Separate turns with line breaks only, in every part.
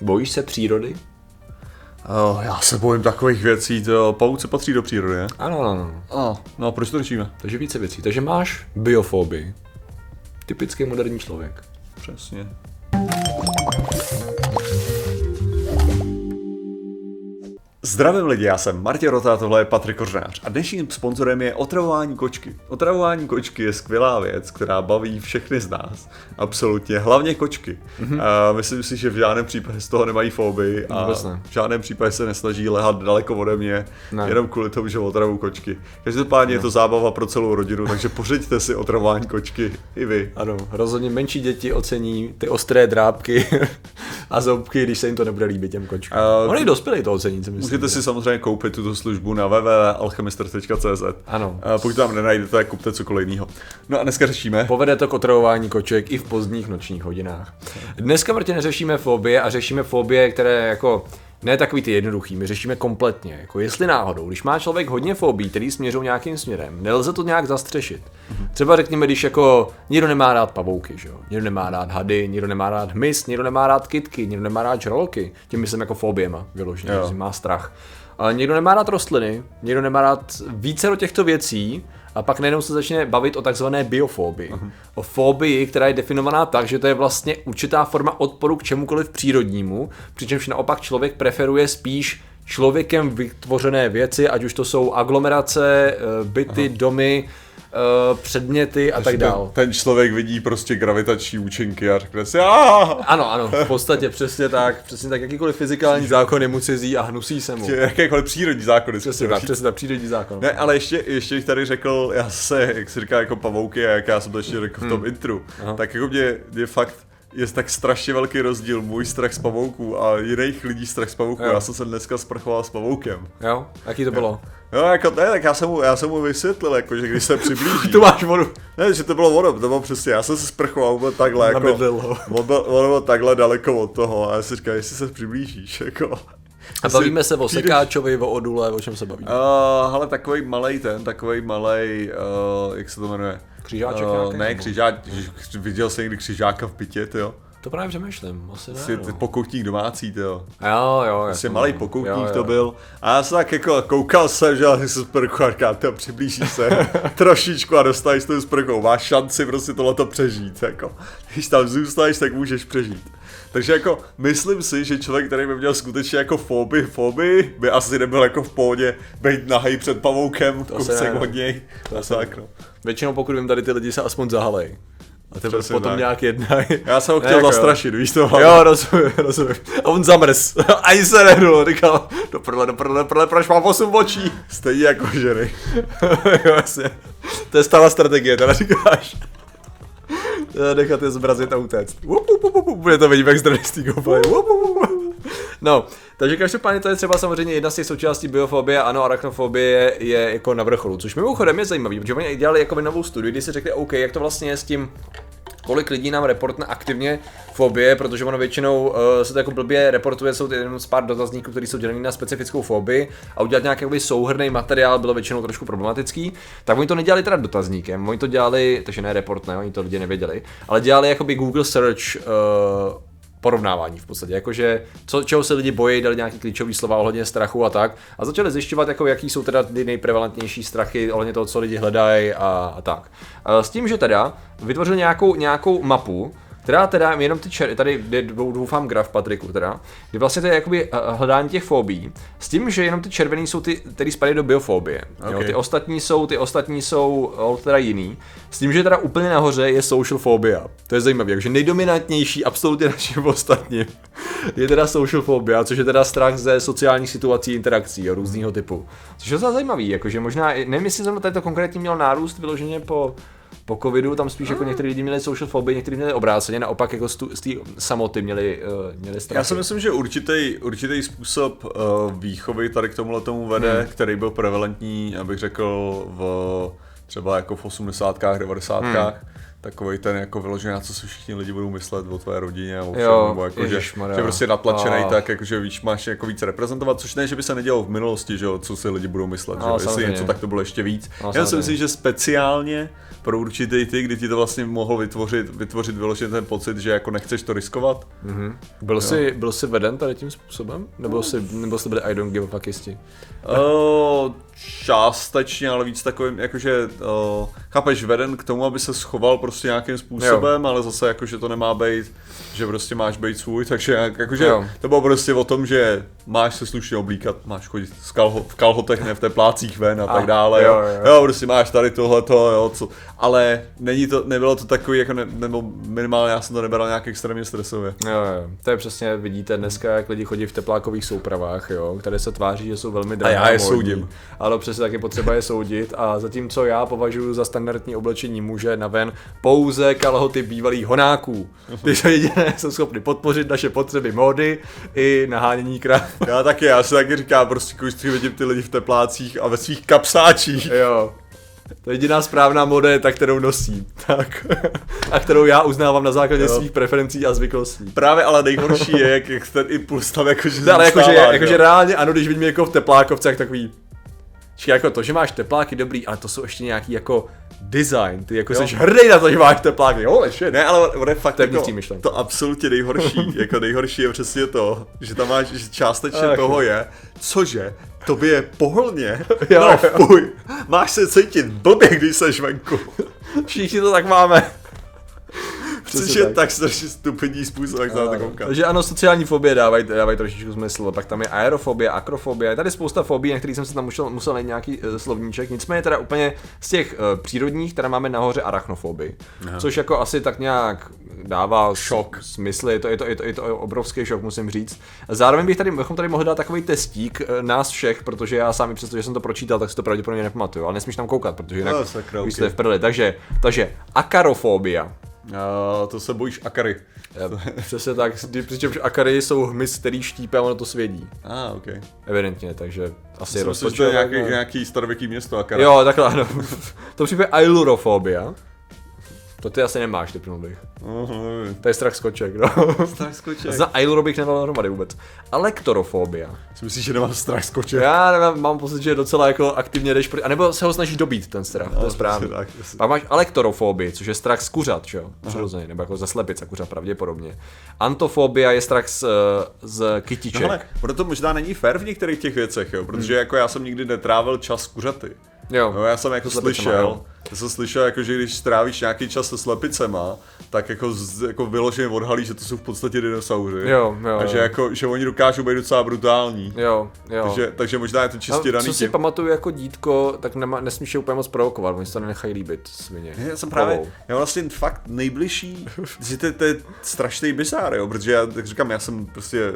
Bojíš se přírody?
Oh, já se bojím takových věcí, to pauci patří do přírody, ne?
Ano, ano, ano.
Oh, no proč to řešíme?
Takže více věcí. Takže máš biofobii. Typický moderní člověk.
Přesně. Zdravím lidi, já jsem Martě Rota, tohle je Patrik Kořnář a dnešním sponzorem je otravování kočky. Otravování kočky je skvělá věc, která baví všechny z nás. Absolutně, hlavně kočky. Mm-hmm. A myslím si, že v žádném případě z toho nemají fobii a
ne.
v žádném případě se nesnaží lehat daleko ode mě,
Ne.
jenom kvůli tomu, že otravu kočky. Každopádně je to zábava pro celou rodinu, takže pořiďte si otravování kočky i vy.
Ano, rozhodně menší děti ocení ty ostré drápky a zoubky, když se jim to nebude líbit těm kočkám.
A-
Oni dospělí to ocení, co myslím.
Můžete si samozřejmě koupit tuto službu na www.alchemister.cz.
Ano.
A pokud tam nenajdete, tak kupte cokoliv jiného. No a dneska řešíme.
Povede to k otravování koček i v pozdních nočních hodinách. Dneska, Martě, neřešíme fobie a řešíme fobie, které jako ne takový ty jednoduchý, my řešíme kompletně. Jako jestli náhodou, když má člověk hodně fobí, který směřují nějakým směrem, nelze to nějak zastřešit. Třeba řekněme, když jako někdo nemá rád pavouky, že jo? někdo nemá rád hady, někdo nemá rád hmyz, někdo nemá rád kytky, někdo nemá rád žraloky, tím myslím jako fobiema vyloženě, že má strach. Ale někdo nemá rád rostliny, někdo nemá rád více do těchto věcí a pak najednou se začne bavit o takzvané biofobii. O fobii, která je definovaná tak, že to je vlastně určitá forma odporu k čemukoliv přírodnímu, přičemž naopak člověk preferuje spíš člověkem vytvořené věci, ať už to jsou aglomerace, eh, byty, domy, eh, předměty a tak dál.
Ten, ten člověk vidí prostě gravitační účinky a řekne si "Ah!"
Ano, ano, v podstatě přesně tak, přesně tak, jakýkoliv fyzikální zákon je mu cizí a hnusí se mu.
jakékoliv přírodní zákony.
Přesně tak, přesně tak, přírodní zákon.
Ne, ale ještě, ještě bych tady řekl, já se, jak se říká, jako pavouky, a jak já jsem to ještě řekl v tom intru, tak jako mě, mě fakt je tak strašně velký rozdíl můj strach z pavouků a jiných lidí strach z pavouků.
Jo.
Já jsem se dneska sprchoval s pavoukem.
Jo, jaký to bylo?
No jako ne, tak já jsem mu, já jsem mu vysvětlil, jako, že když se přiblíží.
Tu máš vodu.
Ne, že to bylo ono, to bylo přesně, já jsem se sprchoval, byl takhle, jako, on byl, on byl takhle daleko od toho a já si říkal, jestli se přiblížíš, jako.
A bavíme se o sekáčovi, o odule, o čem se bavíme.
Uh, hele, takový malej ten, takový malej, uh, jak se to jmenuje?
Křižáček
Uh, ne,
nebo?
křižáč, viděl jsi někdy křižáka v bytě, jo?
To právě přemýšlím, asi ne.
Jsi
no.
ty pokoutník domácí, jo?
Jo, jo,
Prostě
jasně,
malý
no.
pokoutník
Jo, jo.
to byl. A já jsem tak jako koukal jsem, že já se sprchu a říkám, to přiblíží se trošičku a dostaneš tu sprchou. Máš šanci prostě tohleto přežít. Jako. Když tam zůstaneš, tak můžeš přežít. Takže jako myslím si, že člověk, který by měl skutečně jako fobii, fobii, by asi nebyl jako v pohodě být nahej před pavoukem,
se
kousek
ne,
od něj. To
se
tak, no.
Většinou pokud vím, tady ty lidi se aspoň zahalej. A teprve
Přesně
potom
tak.
nějak jednají.
Já jsem ho
Ne,
chtěl
jako jo.
zastrašit, víš to?
Jo, rozumím, rozumím. A on zamrz. Ani se nehnul, říkal, do prdele, do prdele, prdele, proč mám 8 očí?
Stejně jako ženy.
jo, jasně. To je stála strategie, teda říkáš. Nechat je zbrazit a utéct. Bude to vidět, jak z té No, takže každopádně to je třeba samozřejmě jedna z těch součástí biofobie, ano, arachnofobie je jako na vrcholu, což mimochodem je zajímavý, protože oni dělali jako novou studii, kdy si řekli, OK, jak to vlastně je s tím, kolik lidí nám reportne aktivně fobie, protože ono většinou uh, se to jako blbě reportuje, jsou jenom z pár dotazníků, které jsou dělané na specifickou fobii a udělat nějaký souhrný materiál bylo většinou trošku problematický, tak oni to nedělali teda dotazníkem, oni to dělali, takže ne report, ne, oni to lidi nevěděli, ale dělali jakoby Google search uh, porovnávání v podstatě, jakože co, čeho se lidi bojí, dali nějaký klíčový slova ohledně strachu a tak a začali zjišťovat, jako, jaký jsou teda ty nejprevalentnější strachy ohledně toho, co lidi hledají a, a tak. A s tím, že teda vytvořil nějakou, nějakou mapu, která teda jenom ty čer, tady doufám graf Patriku teda, kdy vlastně to je jakoby eh, hledání těch fobí, s tím, že jenom ty červený jsou ty, které spadají do biofobie. Okay. Jo, ty ostatní jsou, ty ostatní jsou eh, teda jiný. S tím, že teda úplně nahoře je social phobia. To je zajímavé, takže nejdominantnější absolutně naším ostatním je teda social phobia, což je teda strach ze sociálních situací, interakcí jo, různého typu. Což je docela zajímavý, jakože možná, nevím, jestli zrovna tady to konkrétně měl nárůst vyloženě po po covidu tam spíš jako některý lidi měli social phobie, někteří měli obráceně, naopak jako z té samoty měli, uh, měli strach.
Já si myslím, že určitý, určitý způsob uh, výchovy tady k tomuhle tomu vede, hmm. který byl prevalentní, abych řekl, v třeba jako v 80. 90. Hmm. Takový ten jako vyložený, na co si všichni lidi budou myslet o tvé rodině a o všem,
Jo,
nebo jako, že, že prostě natlačený
A.
tak, jako, že víš, máš jako víc reprezentovat, což ne, že by se nedělo v minulosti, že jo, co si lidi budou myslet,
No,
že jo, jestli něco, tak to bylo ještě víc.
No,
Já si myslím, že speciálně pro určitý ty, kdy ti to vlastně mohlo vytvořit, vytvořit vyloženě ten pocit, že jako nechceš to riskovat.
Byl jsi, byl jsi veden tady tím způsobem? Nebo jsi, nebo jsi byli I don't give a fuck jistí?
Uh, částečně, ale víc takovým, jakože, uh, chápeš, veden k tomu, aby se schoval prostě nějakým způsobem, jo. ale zase jakože to nemá být, že prostě máš být svůj, takže jak- jakože
Jo.
to bylo prostě o tom, že máš se slušně oblíkat, máš chodit z kalho, v kalhotech, ne v teplácích ven a,
A,
tak dále,
jo,
jo,
jo.
jo. prostě máš tady tohleto, jo, co, ale není to, nebylo to takový, jako ne, nebo minimálně já jsem to nebral nějak extrémně stresově.
Jo, jo. To je přesně, vidíte dneska, jak lidi chodí v teplákových soupravách, jo, které se tváří, že jsou velmi drahé.
já je soudím.
Ale přesně taky potřeba je soudit a zatímco já považuji za standardní oblečení muže na ven pouze kalhoty bývalých honáků. Ty jsou jediné, jsou schopny podpořit naše potřeby módy i nahánění krav.
Já taky, já si taky říkám, prostě když vidím ty lidi v teplácích a ve svých kapsáčích.
Jo. To je jediná správná moda je ta, kterou nosí. Tak. A kterou já uznávám na základě
Jo.
svých preferencí a zvyklostí.
Právě ale nejhorší je, jak, jak ten impuls tam jakože
ale jakože, jakože reálně ano, když vidím jako v teplákovce, jak takový Počkej, jako to, že máš tepláky dobrý, ale to jsou ještě nějaký jako design, ty jako
Jo.
jsi hrdý na to, že máš tepláky, holy shit.
Ne, ale on je fakt
To je
jako, to absolutně nejhorší, jako nejhorší je přesně to, že tam máš, že částečně
Ach.
toho je, cože, tobě je pohodlně,
Jo,
no
jo.
fuj, máš se cítit blbě, když seš venku,
Všichni to tak máme.
Což je
tak.
tak strašně stupidní způsob, jak se na to koukat.
Takže ano, sociální fobie dávají, dávají trošičku smysl, pak tam je aerofobie, akrofobie, je tady spousta fobií, na kterých jsem se tam musel, musel najít nějaký uh, slovníček, nicméně teda úplně z těch uh, přírodních, teda máme nahoře arachnofobii, což jako asi tak nějak dává šok. smysl, je to, je, to, je, to, je to obrovský šok, musím říct. Zároveň bych tady, bychom tady mohli dát takový testík eh, nás všech, protože já sám, přesto, že jsem to pročítal, tak si to pravděpodobně nepamatuju, ale nesmíš tam koukat, protože jinak
No, sakra,
jste v prdeli. Takže, takže akarofobia,
A to se bojíš akary.
Přesně tak, přičemž akary jsou hmyz, který štípe a ono to svědí.
A, ah, ok.
Evidentně, takže asi
že to je nějaký, nějaký starověký město akary.
Jo, takhle ano. to přijde ailurofobia. To ty asi nemáš, typnul bych.
Uh-huh.
To je strach z koček, no.
Strach skoček.
Za ailuro bych nedal dohromady vůbec. Alektorofobia.
Si myslíš, že nemám strach skoček?
Já nevím, mám pocit, že docela jako aktivně jdeš, proti- a nebo se ho snažíš dobít ten strach, to je správně.
přesně tak.
Pak máš alektorofobii, což je strach z kuřat, že jo, přirozeně, nebo jako ze slepic a kuřat pravděpodobně. Antofobia je strach z, z kytiček.
No ale proto možná není fair v některých těch věcech, jo, protože jako já jsem nikdy netrávil čas s kuřaty.
Jo.
No, já jsem jako slyšel,
jo.
já jsem slyšel, jako, že když strávíš nějaký čas se slepicema, tak jako, z, jako vyloženě odhalí, že to jsou v podstatě dinosauři.
Jo, jo,
A že, jako, že oni dokážou být docela brutální.
Jo, jo.
Takže, takže možná je to čistě
A
daný
co si
tím.
pamatuju jako dítko, tak nema, nesmíš je úplně moc provokovat, oni se to nenechají líbit svině.
Já jsem právě, já vlastně fakt nejbližší, že to, to je strašný bizár, jo, protože já, tak říkám, já jsem prostě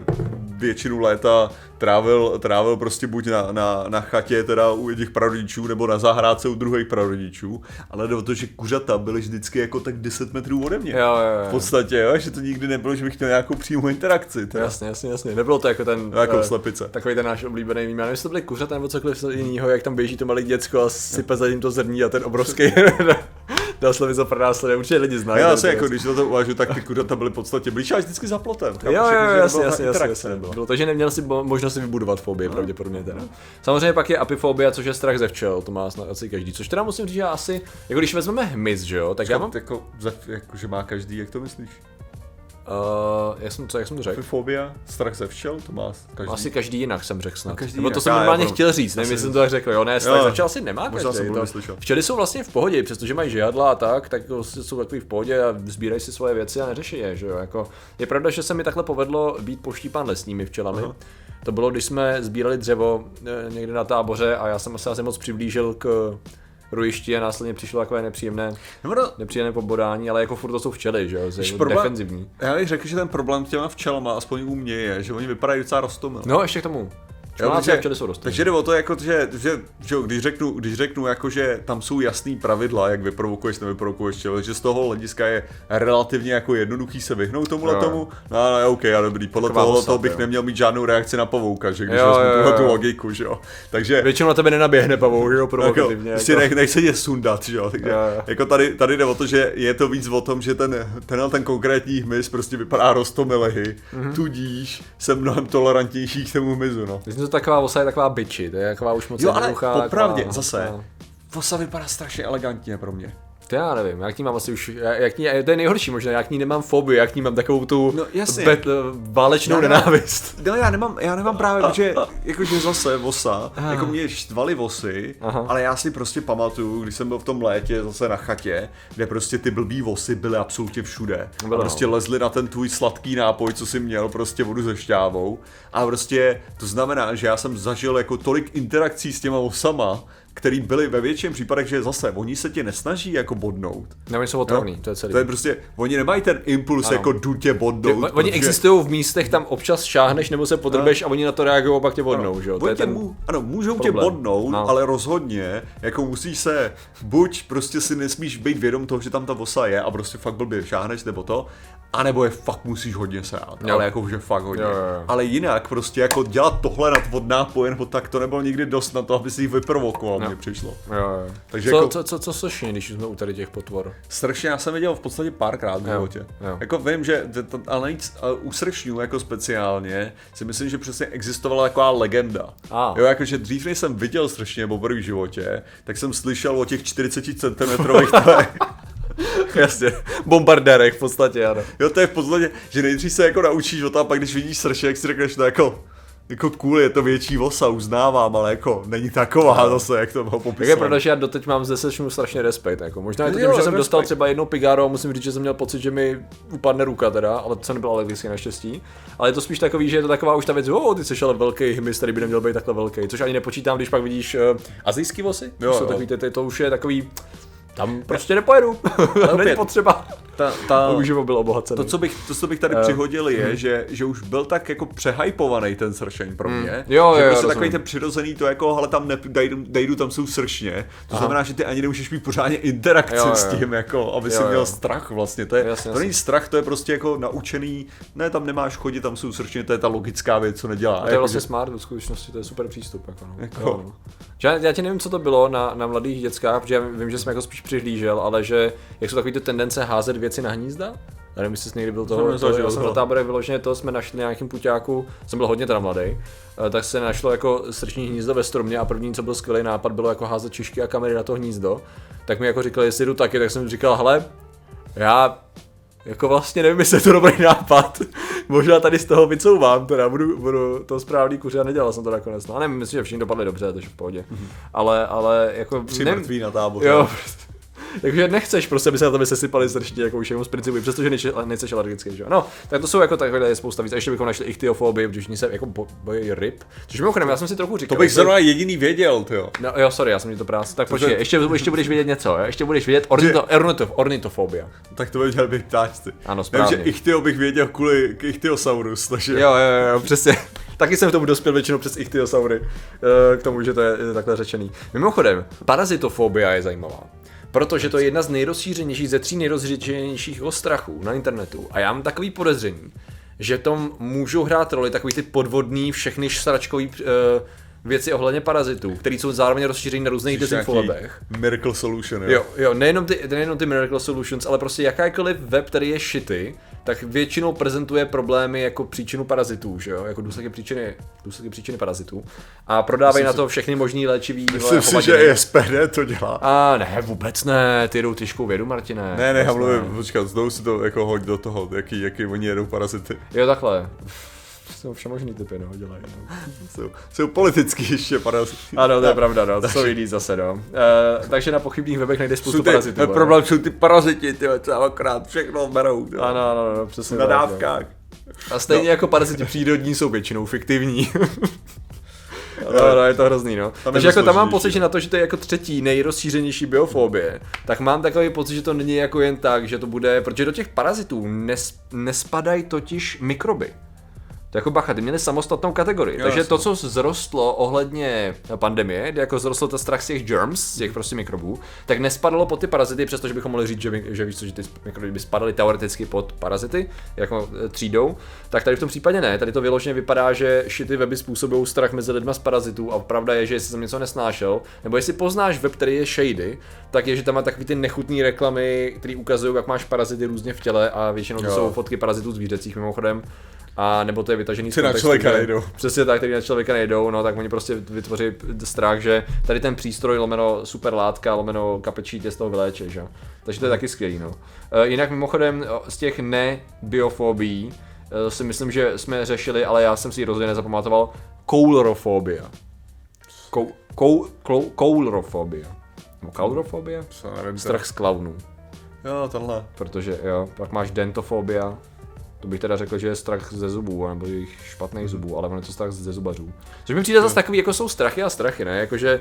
většinu léta trávil, trávil prostě buď na, na, na chatě teda u těch prarodičů, nebo na zahrádce u druhých prarodičů, ale jde o to, že kuřata byly vždycky jako tak 10 metrů ode mě.
Jo, jo,
V
jo.
podstatě, jo, že to nikdy nebylo, že bych měl nějakou přímou interakci. Teda.
Jasně, jasně, jasně. Nebylo to jako ten...
Jako
eh,
slepice.
Takový ten náš oblíbený mým. Já nevím, jestli to byly kuřata nebo cokoliv jiného, jak tam běží to malé děcko a sype za ním to zrní a ten obrovský slovy za pronásleduje. Určitě lidi znají.
Já asi jako, když na to uvažu, tak ty kuřata byly v podstatě blíž, ale vždycky za plotem.
Jo, jo,
jako,
jo,
že
jasně, jasně, jasně, jasně. Bylo to, že neměl si možnost si vybudovat fobii, pravděpodobně teda. Samozřejmě pak je apifobia, což je strach ze včel, to má snad asi každý. Což teda musím říct, že asi, jako když vezmeme hmyz, že jo, tak já mám,
Jako, jako, že má každý, jak to myslíš?
Uh, jak jsem, co, jak jsem to řekl?
Fobia, strach ze včel, to má každý.
Asi každý jinak jsem řekl snad.
No, každý
Nebo to
jinak,
jsem normálně
já,
chtěl říct, nevím, jestli jsem to tak řekl, jo, ne, strach
Jo.
ze včel asi nemá
Možná
každý.
jsem
to-. Včely jsou vlastně v pohodě, přestože mají žihadla a tak, tak prostě jsou takový v pohodě a sbírají si svoje věci a neřeší je, že jo, jako. Je pravda, že se mi takhle povedlo být poštípán lesními včelami.
Aha.
To bylo, když jsme sbírali dřevo eh, někde na táboře a já jsem se asi moc přiblížil k rujišti a následně přišlo takové nepříjemné,
Nebo no,
nepříjemné pobodání, ale jako furt to jsou včely, že jo, jsou
problém-
defenzivní.
já bych řekl, že ten problém s těma včelama, aspoň u mě je, že oni vypadají docela rostomil.
No, ještě k tomu. No,
takže-
takže, včely jsou rostliny.
takže jde o to, jako, že, že, že když, řeknu, když řeknu, jako, že tam jsou jasný pravidla, jak vyprovokuješ, nevyprovokuješ čelo, že z toho hlediska je relativně jako jednoduchý se vyhnout tomu
Jo.
tomu, no ale OK, a dobrý, podle
Taková
toho
osad,
toho bych
jo.
neměl mít žádnou reakci na pavouka, že když
Jo, jo,
tuhle tu
jo.
logiku, že jo. Takže
Většinou na tebe nenaběhne pavouk, že jo,
jako,
provokativně.
si
Jako,
nech, nech se tě sundat, že jo. Takže,
Jo, jo.
jako tady, tady jde o to, že je to víc o tom, že ten, tenhle ten konkrétní hmyz prostě vypadá rostomilihy,
Mhm.
mm-hmm. tudíž jsem mnohem tolerantnější k tomu hmyzu, no.
Taková osa je taková bitchy, to je taková už moc
Jo, ale
jednoduchá.
popravdě,
taková-
zase,
no.
vosa vypadá strašně elegantně pro mě.
To já nevím, já k ní mám asi už, já, já k ní, to je nejhorší možná, já k ní nemám fobii, já k ní mám takovou tu
No, jasně.
bet, válečnou
Já nemám-
nenávist.
No já nemám, já nemám právě, protože jakože zase vosa, jako mě štvaly vosy,
Aha.
ale já si prostě pamatuju, když jsem byl v tom létě zase na chatě, kde prostě ty blbý vosy byly absolutně všude.
Bylo,
a prostě lezly na ten tvůj sladký nápoj, co jsi měl, prostě vodu se šťávou. A prostě to znamená, že já jsem zažil jako tolik interakcí s těma vosama, který byly ve většině případech, že zase oni se tě nesnaží jako bodnout.
Ne, oni jsou otravný, to je celý.
To je prostě, oni nemají ten impuls
Ano.
jako jdu tě
Ty,
bodnout.
oni
protože-
existují v místech, tam občas šáhneš nebo se podrbeš a oni na to reagují a pak tě vodnou, že jo? To je ten...
mů, ano, můžou
problém.
tě bodnout,
No.
ale rozhodně, jako musíš se, buď prostě si nesmíš být vědom toho, že tam ta vosa je a prostě fakt blbě šáhneš nebo to, anebo je fakt musíš hodně srát,
Jo.
ale jako že fakt hodně.
Jo, jo, jo.
Ale jinak prostě jako dělat tohle nad vodná poje, nebo tak to nebylo nikdy dost na to, aby si jich vyprovokoval, mně přišlo.
Jo, jo.
Takže
co,
jako-
co, co, co slušně, když jsme u tady těch potvor?
Strašně, já jsem viděl v podstatě párkrát v životě.
jo.
Jako vím, že, ale a u sršňů jako speciálně si myslím, že přesně existovala taková legenda.
A.
Jo, jakože dřív než jsem viděl sršně poprvé v životě, tak jsem slyšel o těch 40 cm
Jasně, bombardérek v podstatě, ano.
Jo, to je v podstatě, že nejdřív se jako naučíš o to a pak když vidíš srště, jak si řekneš, to jako jako cool, je to větší vosa, uznávám, ale jako není taková zase, jak to bylo
Tak je
popisovat.
pravda, že já doteď mám ze sešnu strašně respekt. Jako. Možná je to
Jo,
tím, že jsem
respekt.
dostal třeba jednou pigáro a musím říct, že jsem měl pocit, že mi upadne ruka teda, ale to jsem nebyl alergický naštěstí. Ale je to spíš takový, že je to taková už ta věc, oh, ty jsi ale velký hmyz, který by neměl být takhle velký. Což ani nepočítám, když pak vidíš uh, azijský vosy.
Jo,
Jo, jsou
jo.
takový, ty, ty, to už je takový, tam prostě nepojedu. Není potřeba.
ta, ta,
To už by byl obohacený.
To, co bych, to, co bych tady
Eh,
přihodil, je, že, že už byl tak jako přehypovaný ten sršeň pro mě.
Hmm. Jo,
že
jo,
prostě
rozumím.
takový ten přirozený, to jako, ale tam ne, dejdu, dejdu, tam jsou sršně. To znamená, že ty ani nemůžeš mít pořádně interakci
Jo, jo.
s tím, jako, aby si
Jo, jo.
měl strach vlastně. To, je,
Jasně,
to není strach, to je prostě jako naučený, ne, tam nemáš chodit, tam jsou sršně, to je ta logická věc, co nedělá.
A to je
Jako,
vlastně
že-
smart, v skutečnosti to je super přístup. Jako, no.
Jako-
Jo, no. Já, já ti nevím, co to bylo na, na mladých dětskách, protože já vím, že jsem jako spíš přihlížel, ale že jak jsou takové ty tendence házet věci na hnízda? Já nevím, jestli jsi někdy byl toho, toho já jsem
no.
na vyloženě to jsme našli na nějakém puťáku, jsem byl hodně teda mladý, eh, tak se našlo jako srční hnízdo ve stromě a první, co byl skvělý nápad, bylo jako házet čišky a kamery na to hnízdo. Tak mi jako říkali, jestli jdu taky, tak jsem říkal, hele, já jako vlastně nevím, jestli je to dobrý nápad. Možná tady z toho vycouvám, teda budu, budu to správný kuře a nedělal jsem to nakonec. No a nevím, myslím, že všichni dopadli dobře, takže v pohodě. Ale, ale jako...
Tři
nevím-
mrtví na táboře.
Jo, takže nechceš prostě, aby se na tebe sesypali sršti, jako už jenom z principu, přestože nejsi, alergický, že jo. No, tak to jsou jako takhle je spousta víc. A ještě bychom našli ichtyofobii, protože oni se jako bo- bojí ryb. Což mimochodem, já jsem si trochu říkal.
To bych zrovna jediný věděl, ty jo.
No jo, sorry, já jsem mi to práce. Tak počkej, ještě, ještě budeš vědět něco, jo? ještě budeš vědět ornito, ornito, ornitofobia.
Tak to by měl být ptáčci.
Ano, správně.
že ichtyo bych věděl kvůli ichtyosaurus, takže...
Jo, jo, jo, přesně. Taky jsem k tomu dospěl většinou přes ichtyosaury, eh, k tomu, že to je je takhle řečený. Mimochodem, parazitofobia je zajímavá. Protože to je jedna z nejrozšířenějších, ze tří nejrozšířenějších strachů na internetu. A já mám takový podezření, že tom můžou hrát roli takový ty podvodný, všechny sračkový uh, věci ohledně parazitů, které jsou zároveň rozšířený na různých dezinfolabech.
Miracle solution, jo.
Jo, jo, nejenom ty, nejenom ty Miracle Solutions, ale prostě jakákoliv web, který je shitty, tak většinou prezentuje problémy jako příčinu parazitů, že jo, jako důsledky příčiny, důsledky příčiny parazitů. A prodávají na to všechny možný léčivý
Myslím si, že SPD to dělá.
A ne, vůbec ne, ty jdou těžkou vědu, Martine.
Ne, ne, já mluvím, počkat, znovu si to jako hoď do toho, jaký, jaký oni jedou parazity.
Jo, takhle. Jsou všemožný typy, no, dělají. No.
Jsou, jsou politicky ještě parazity.
Ano, to je pravda, no, to jsou jiný zase, no. Uh, takže na pochybných webech najdeš spoustu
Jsou ty,
parazitů. ale-
problém jsou ty paraziti, ty celokraт všechno berou. ty.
Ano, ano, ano, přesně
Na
no.
dávkách.
A stejně
No.
jako paraziti přírodní jsou většinou fiktivní. No, no, je to hrozný, no.
je
Takže jako tam mám pocit, že na to, že to je jako třetí nejrozšířenější biofobie, tak mám takový pocit, že to není jako jen tak, že to bude, protože do těch parazitů nes, nespadají totiž mikroby. To jako bacha, ty měli samostatnou kategorii.
Jo,
Takže
jasně.
to, co zrostlo ohledně pandemie, kdy jako zrostl ten strach z těch germs, z těch prostě mikrobů, tak nespadalo pod ty parazity, přestože bychom mohli říct, že, my- že víš co, že ty mikroby by spadaly teoreticky pod parazity, jako e, třídou, tak tady v tom případě ne. Tady to vyloženě vypadá, že šity weby způsobují strach mezi lidma z parazitů a pravda je, že jestli jsem něco nesnášel, nebo jestli poznáš web, který je shady, tak je, že tam má takový ty nechutné reklamy, které ukazují, jak máš parazity různě v těle a většinou to
Jo.
jsou fotky parazitů zvířecích mimochodem. A nebo to je vytažený z
Ty na
kontextu,
člověka
že-
nejdou.
Přesně tak, který na člověka nejdou, no tak oni prostě vytvoří strach, že tady ten přístroj lomeno super látka, lomeno kapečí tě z toho vyléče, že? jo. Takže to je taky skvělý, no. E, jinak mimochodem e, z těch ne-biofobií e, si myslím, že jsme řešili, ale já jsem si ji rozhodně nezapamatoval, koulrofobia. Kou, kou, kou, koulrofobia. Nebo kaulrofobia?
Nevím,
Strach z klaunů.
Jo, tenhle.
Protože jo, pak máš dentofobia, to bych teda řekl, že je strach ze zubů, nebo jejich špatných zubů, ale ono je to strach ze zubařů. Což mi přijde zase takový, jako jsou strachy a strachy, ne? Jakože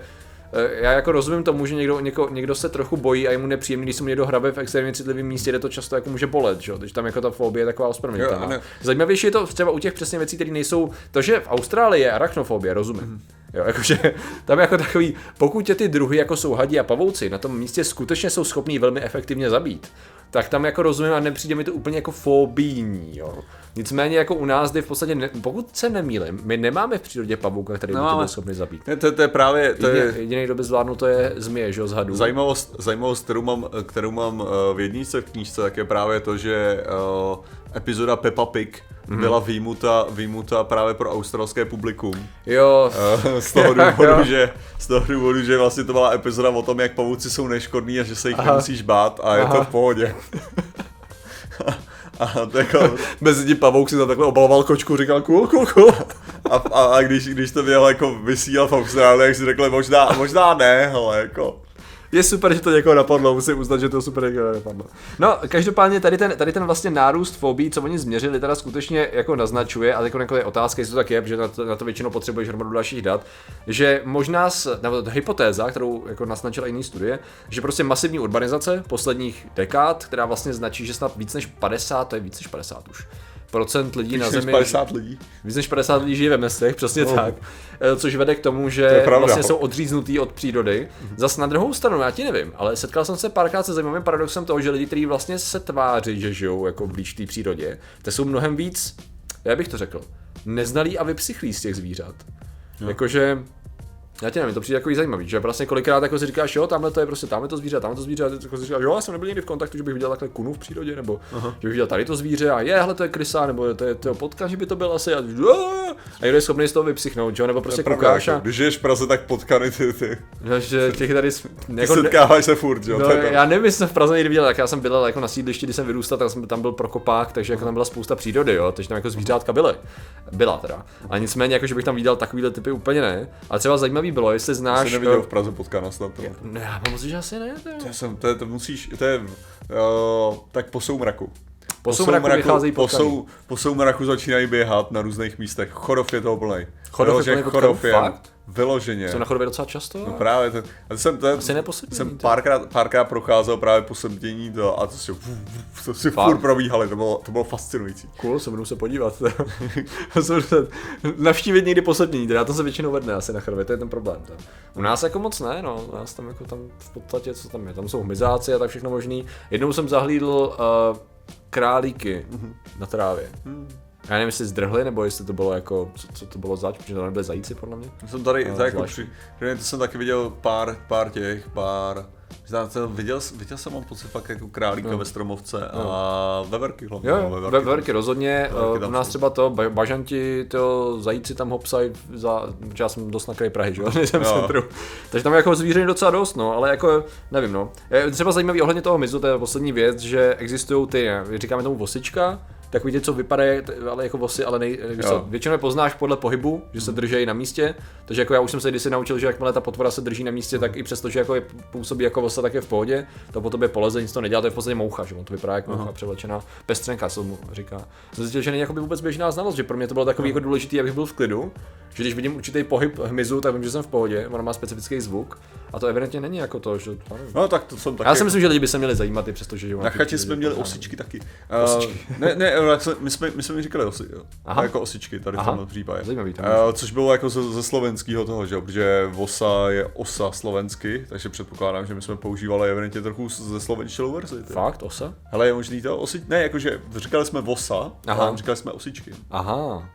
eh, já jako rozumím tomu, že někdo, něko, někdo se trochu bojí a je mu nepříjemný, když se mu někdo hrabe v extrémně citlivém místě, kde to často jako může bolet, že? Takže tam jako ta fobie je taková ospravedlnitelná. Zajímavější je to třeba u těch přesně věcí, které nejsou, to, že v Austrálii je arachnofobie, rozumím. Jo, jakože tam jako takový, pokud tě ty druhy jako jsou hadi a pavouci na tom místě skutečně jsou schopní velmi efektivně zabít, tak tam jako rozumím a nepřijde mi to úplně jako fobijní, jo. Nicméně jako u nás, kdy v podstatě, ne, pokud se nemýlim, my nemáme v přírodě pavouka, který by to byl schopný zabít.
Ne, to, to je právě, to
Jediný,
je
jediný, kdo by zvládnul, to je zmije, že jo, z hadů.
zajímavost, zajímavost kterou mám, kterou mám eh, v jedničce v knížce, tak je právě to, že eh, epizoda Peppa Pig byla výjimuta, výjimuta právě pro australské publikum.
Jo,
Eh, Z toho
Jo.
důvodu, že, z toho důvodu, že vlastně to byla epizoda o tom, jak pavouci jsou neškodní a že se jich
Aha.
nemusíš bát a je to
Aha.
v pohodě. a, jako,
mezi tím pavouk si tam takhle obaloval kočku, říkal cool, cool, cool.
a, a, a když, když to měl jako vysílat v Austrálii, tak si řekli možná, možná ne, hele, jako.
Je super, že to někoho napadlo, musím uznat, že to super někoho napadlo. No, každopádně tady ten, tady ten vlastně nárůst fobí, co oni změřili, teda skutečně jako naznačuje, a jako, jako je otázka, jestli to tak je, protože na to, na to většinou potřebuješ hromadu dalších dat, že možná, s, nebo ta hypotéza, kterou jako naznačila jiný studie, že prostě masivní urbanizace posledních dekád, která vlastně značí, že snad víc než 50, to je víc než 50 už, procent lidí na
Víc než
zemi
50 lidí.
Víc než 50 lidí žije ve městech, přesně
Oh.
tak. Eh, Což vede k tomu, že
pravda.
vlastně jsou odříznutý od přírody. Zas na druhou stranu, já ti nevím, ale setkal jsem se párkrát se zajímavým paradoxem toho, že lidi, kteří vlastně se tváří, že žijou jako blíž té přírodě, to jsou mnohem víc, já bych to řekl, neznalí a vypsychlí z těch zvířat. Jakože já ti nevím, to přijde jako zajímavý, že vlastně kolikrát jako si říkáš, jo, tamhle to je prostě tamhle to zvíře, tamhle to zvíře, a ty jako si říkáš, jo, já jsem nebyl nikdy v kontaktu, že bych viděl takhle kunu v přírodě, nebo Aha. že bych viděl tady to zvíře a je, hele, to je krysa, nebo to je to potkan, že by to byl asi a, a je schopný z toho vypsychnout, jo, nebo prostě koukáš
jako,
a
Když žiješ v Praze, tak potkany ty, ty.
že těch tady
Ty
jako, ne,
setkáváš se furt, jo.
No, já nevím, jestli jsem v Praze někdy viděl, tak já jsem bydlel jako na sídlišti, když jsem vyrůstal, tak jsem tam byl prokopák, takže jako tam byla spousta přírody, jo, takže tam jako zvířátka byly. Byla teda. A nicméně, jako že bych tam viděl takovýhle typy úplně ne. Ale třeba zajímavý bylo, jestli
Jsi
znáš.
neviděl
eh,
v Praze potkana snad. To.
Ne, já mám že asi ne. To je...
Já jsem, to, je, to musíš, to je, uh, tak po soumraku.
Po soumraku vycházejí
po, sou, po soumraku začínají běhat na různých místech. Chodov je toho plný.
Chodov je plný potkanů?
Chodov je
Fakt?
Vyloženě.
Jsou na chodově docela často?
No právě, to, a to jsem, to,
Asi
jsem párkrát, párkrát procházel právě po semtění to, a to si, to si
Fakt?
furt probíhali, to bylo, to bylo fascinující.
Cool, se budu se podívat. Navštívit někdy poslední, teda to se většinou vedne asi na chodově, to je ten problém. To. U nás jako moc ne, no, u nás tam jako tam v podstatě, co tam je, tam jsou hmyzáci a tak všechno možný. Jednou jsem zahlídl uh, králíky na trávě. Já nevím, jestli zdrhli, nebo jestli to bylo jako, co, co to bylo zač, protože to nebyly zajíci podle mě.
Já jsem tady,
No,
to jako při, to jsem taky viděl pár, pár těch, pár, viděl, viděl jsem mám pocit fakt jako králíka
No.
ve stromovce a veverky hlavně.
Jo,
no, veverky.
ve velké rozhodně.
Veverky
eh, U nás
jsou.
třeba to, ba- bažanti, to zajíci tam hopsají za, já jsem dost na kraji Prahy, že jo, nejsem v centru. Takže tam je jako zvíření docela dost, no, ale jako, nevím, no. Je třeba zajímavý ohledně toho hmyzu, to je poslední věc, že existují ty, říkáme tomu vosička, takový ty, co vypadají ale jako vosy, ale nej, co, většinou je poznáš podle pohybu, že se drží na místě, takže jako já už jsem se kdysi naučil, že jakmile ta potvora se drží na místě, tak i přesto, že jako je, působí jako vosa, tak je v pohodě, to po tobě poleze, nic to nedělá, to je v podstatě moucha, že on to vypadá jako moucha převlečená, pestřenka se mu říká. Jsem zjistil, že není jako by vůbec běžná znalost, že pro mě to bylo takový jako důležitý, abych byl v klidu, Že když vidím určitý pohyb hmyzu, tak vím, že jsem v pohodě, ona má specifický zvuk. A to evidentně není jako to, že...
No tak to jsem taky.
Já si myslím, že lidi by se měli zajímat i přesto, že...
Na chatě jsme měli osičky taky. Uh, ne, ne, jak jsme- my jsme, my jsme mi říkali osi, jo.
Aha.
Jako osičky tady v
Aha.
tomhle případě.
Zajímavý to.
Uh, což bylo jako ze, ze slovenského toho, že jo, protože vosa je osa slovensky, takže předpokládám, že my jsme používali evidentně trochu ze slovenštělou verzi. ty.
Fakt, osa?
Hele, je možný to osi... Ne, jakože říkali jsme vosa,
Aha.
ale říkali jsme osičky.
Aha.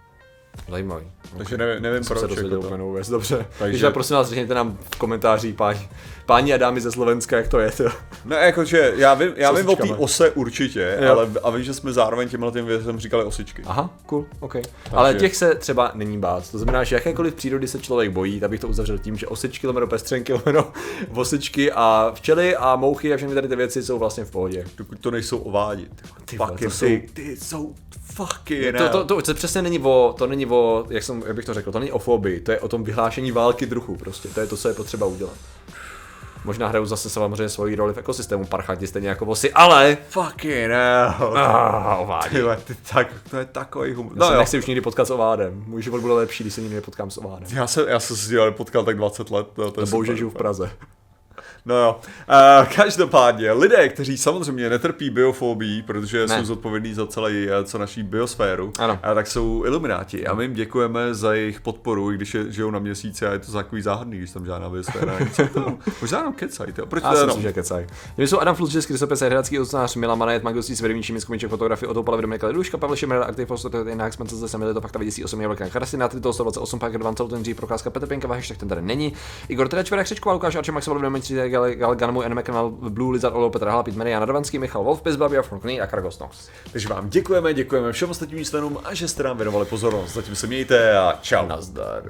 Zajímavý.
Takže nevím, nevím
Jsem se
proč.
dozvěděl
Jako to.
věc, dobře.
Takže-
Takže prosím vás, řekněte nám v komentářích, páni, páni a dámy ze Slovenska, jak to je. To.
Ne, jakože já vím, já vím o té ose určitě,
Jo.
ale a vím, že jsme zároveň těmhle těm věcem říkali osičky.
Aha, cool, OK. Ale těch se třeba není bát. To znamená, že jakékoliv přírody se člověk bojí, tak bych to uzavřel tím, že osičky, lomeno pestřenky, lomeno vosičky a včely a mouchy a všechny tady ty věci jsou vlastně v pohodě.
Dokud to nejsou ovádi.
Ty
Fucking
to jsou-
ty, ty jsou fucking
To, to, to, to, přesně není o, to není o, jak, jsem, jak bych to řekl, to není o fobii, to je o tom vyhlášení války druhu prostě, to je to, co je potřeba udělat. Možná hrajou zase samozřejmě svoji roli v ekosystému parchanti, stejně jako vosy, ale...
Fucking hell.
Ah, ovádí.
Ty, vole, ty, tak, to je takový humor.
No
No jo.
nechci už nikdy potkat s ovádem. Můj život bude lepší, když se nikdy nepotkám s ovádem.
Já se, já jsem se s ním potkal tak 20 let. No, to
že
super.
žiju v Praze.
No jo. Uh, každopádně, lidé, kteří samozřejmě netrpí biofobii, protože
Ne.
jsou zodpovědní za celý, eh, co naší biosféru,
Ano.
a tak jsou ilumináti. A my jim děkujeme za jejich podporu, i když je, žijou na měsíci a je to takový záhadný, když tam žádná biosféra není. To? Možná jenom kecaj, to. Proč to je
že kecaj. Mě jsou Adam Flus, Český rysopis, hrácký ocenář, Mila Manet, Magdalství, Svědomí, Čímickou Minček, fotografie, Otto Pala, Dominika Leduška, Pavel Šimr, Aktiv, Postor, Jinak, Spencer, zase Milito, Fakta, Vidící, 8, Jablka, Karasina, Trito, 128, Parker, Van Celten, Dřív, Procházka, Petr Pěnka, hashtag ten tady není. Igor Teda, Čverek, Křečková, Lukáš, Arčem, Max, Mitří, Gal, Ganamu, N. McConnell, Blue Lizard, Olo, Petr Hala, Pitmany, Jan Radovanský, Michal Wolf, Pizbabia, Franklin a Kargos Nox.
Takže vám děkujeme, děkujeme všem ostatním členům a že jste nám věnovali pozornost. Zatím se mějte a čau.
Nazdar.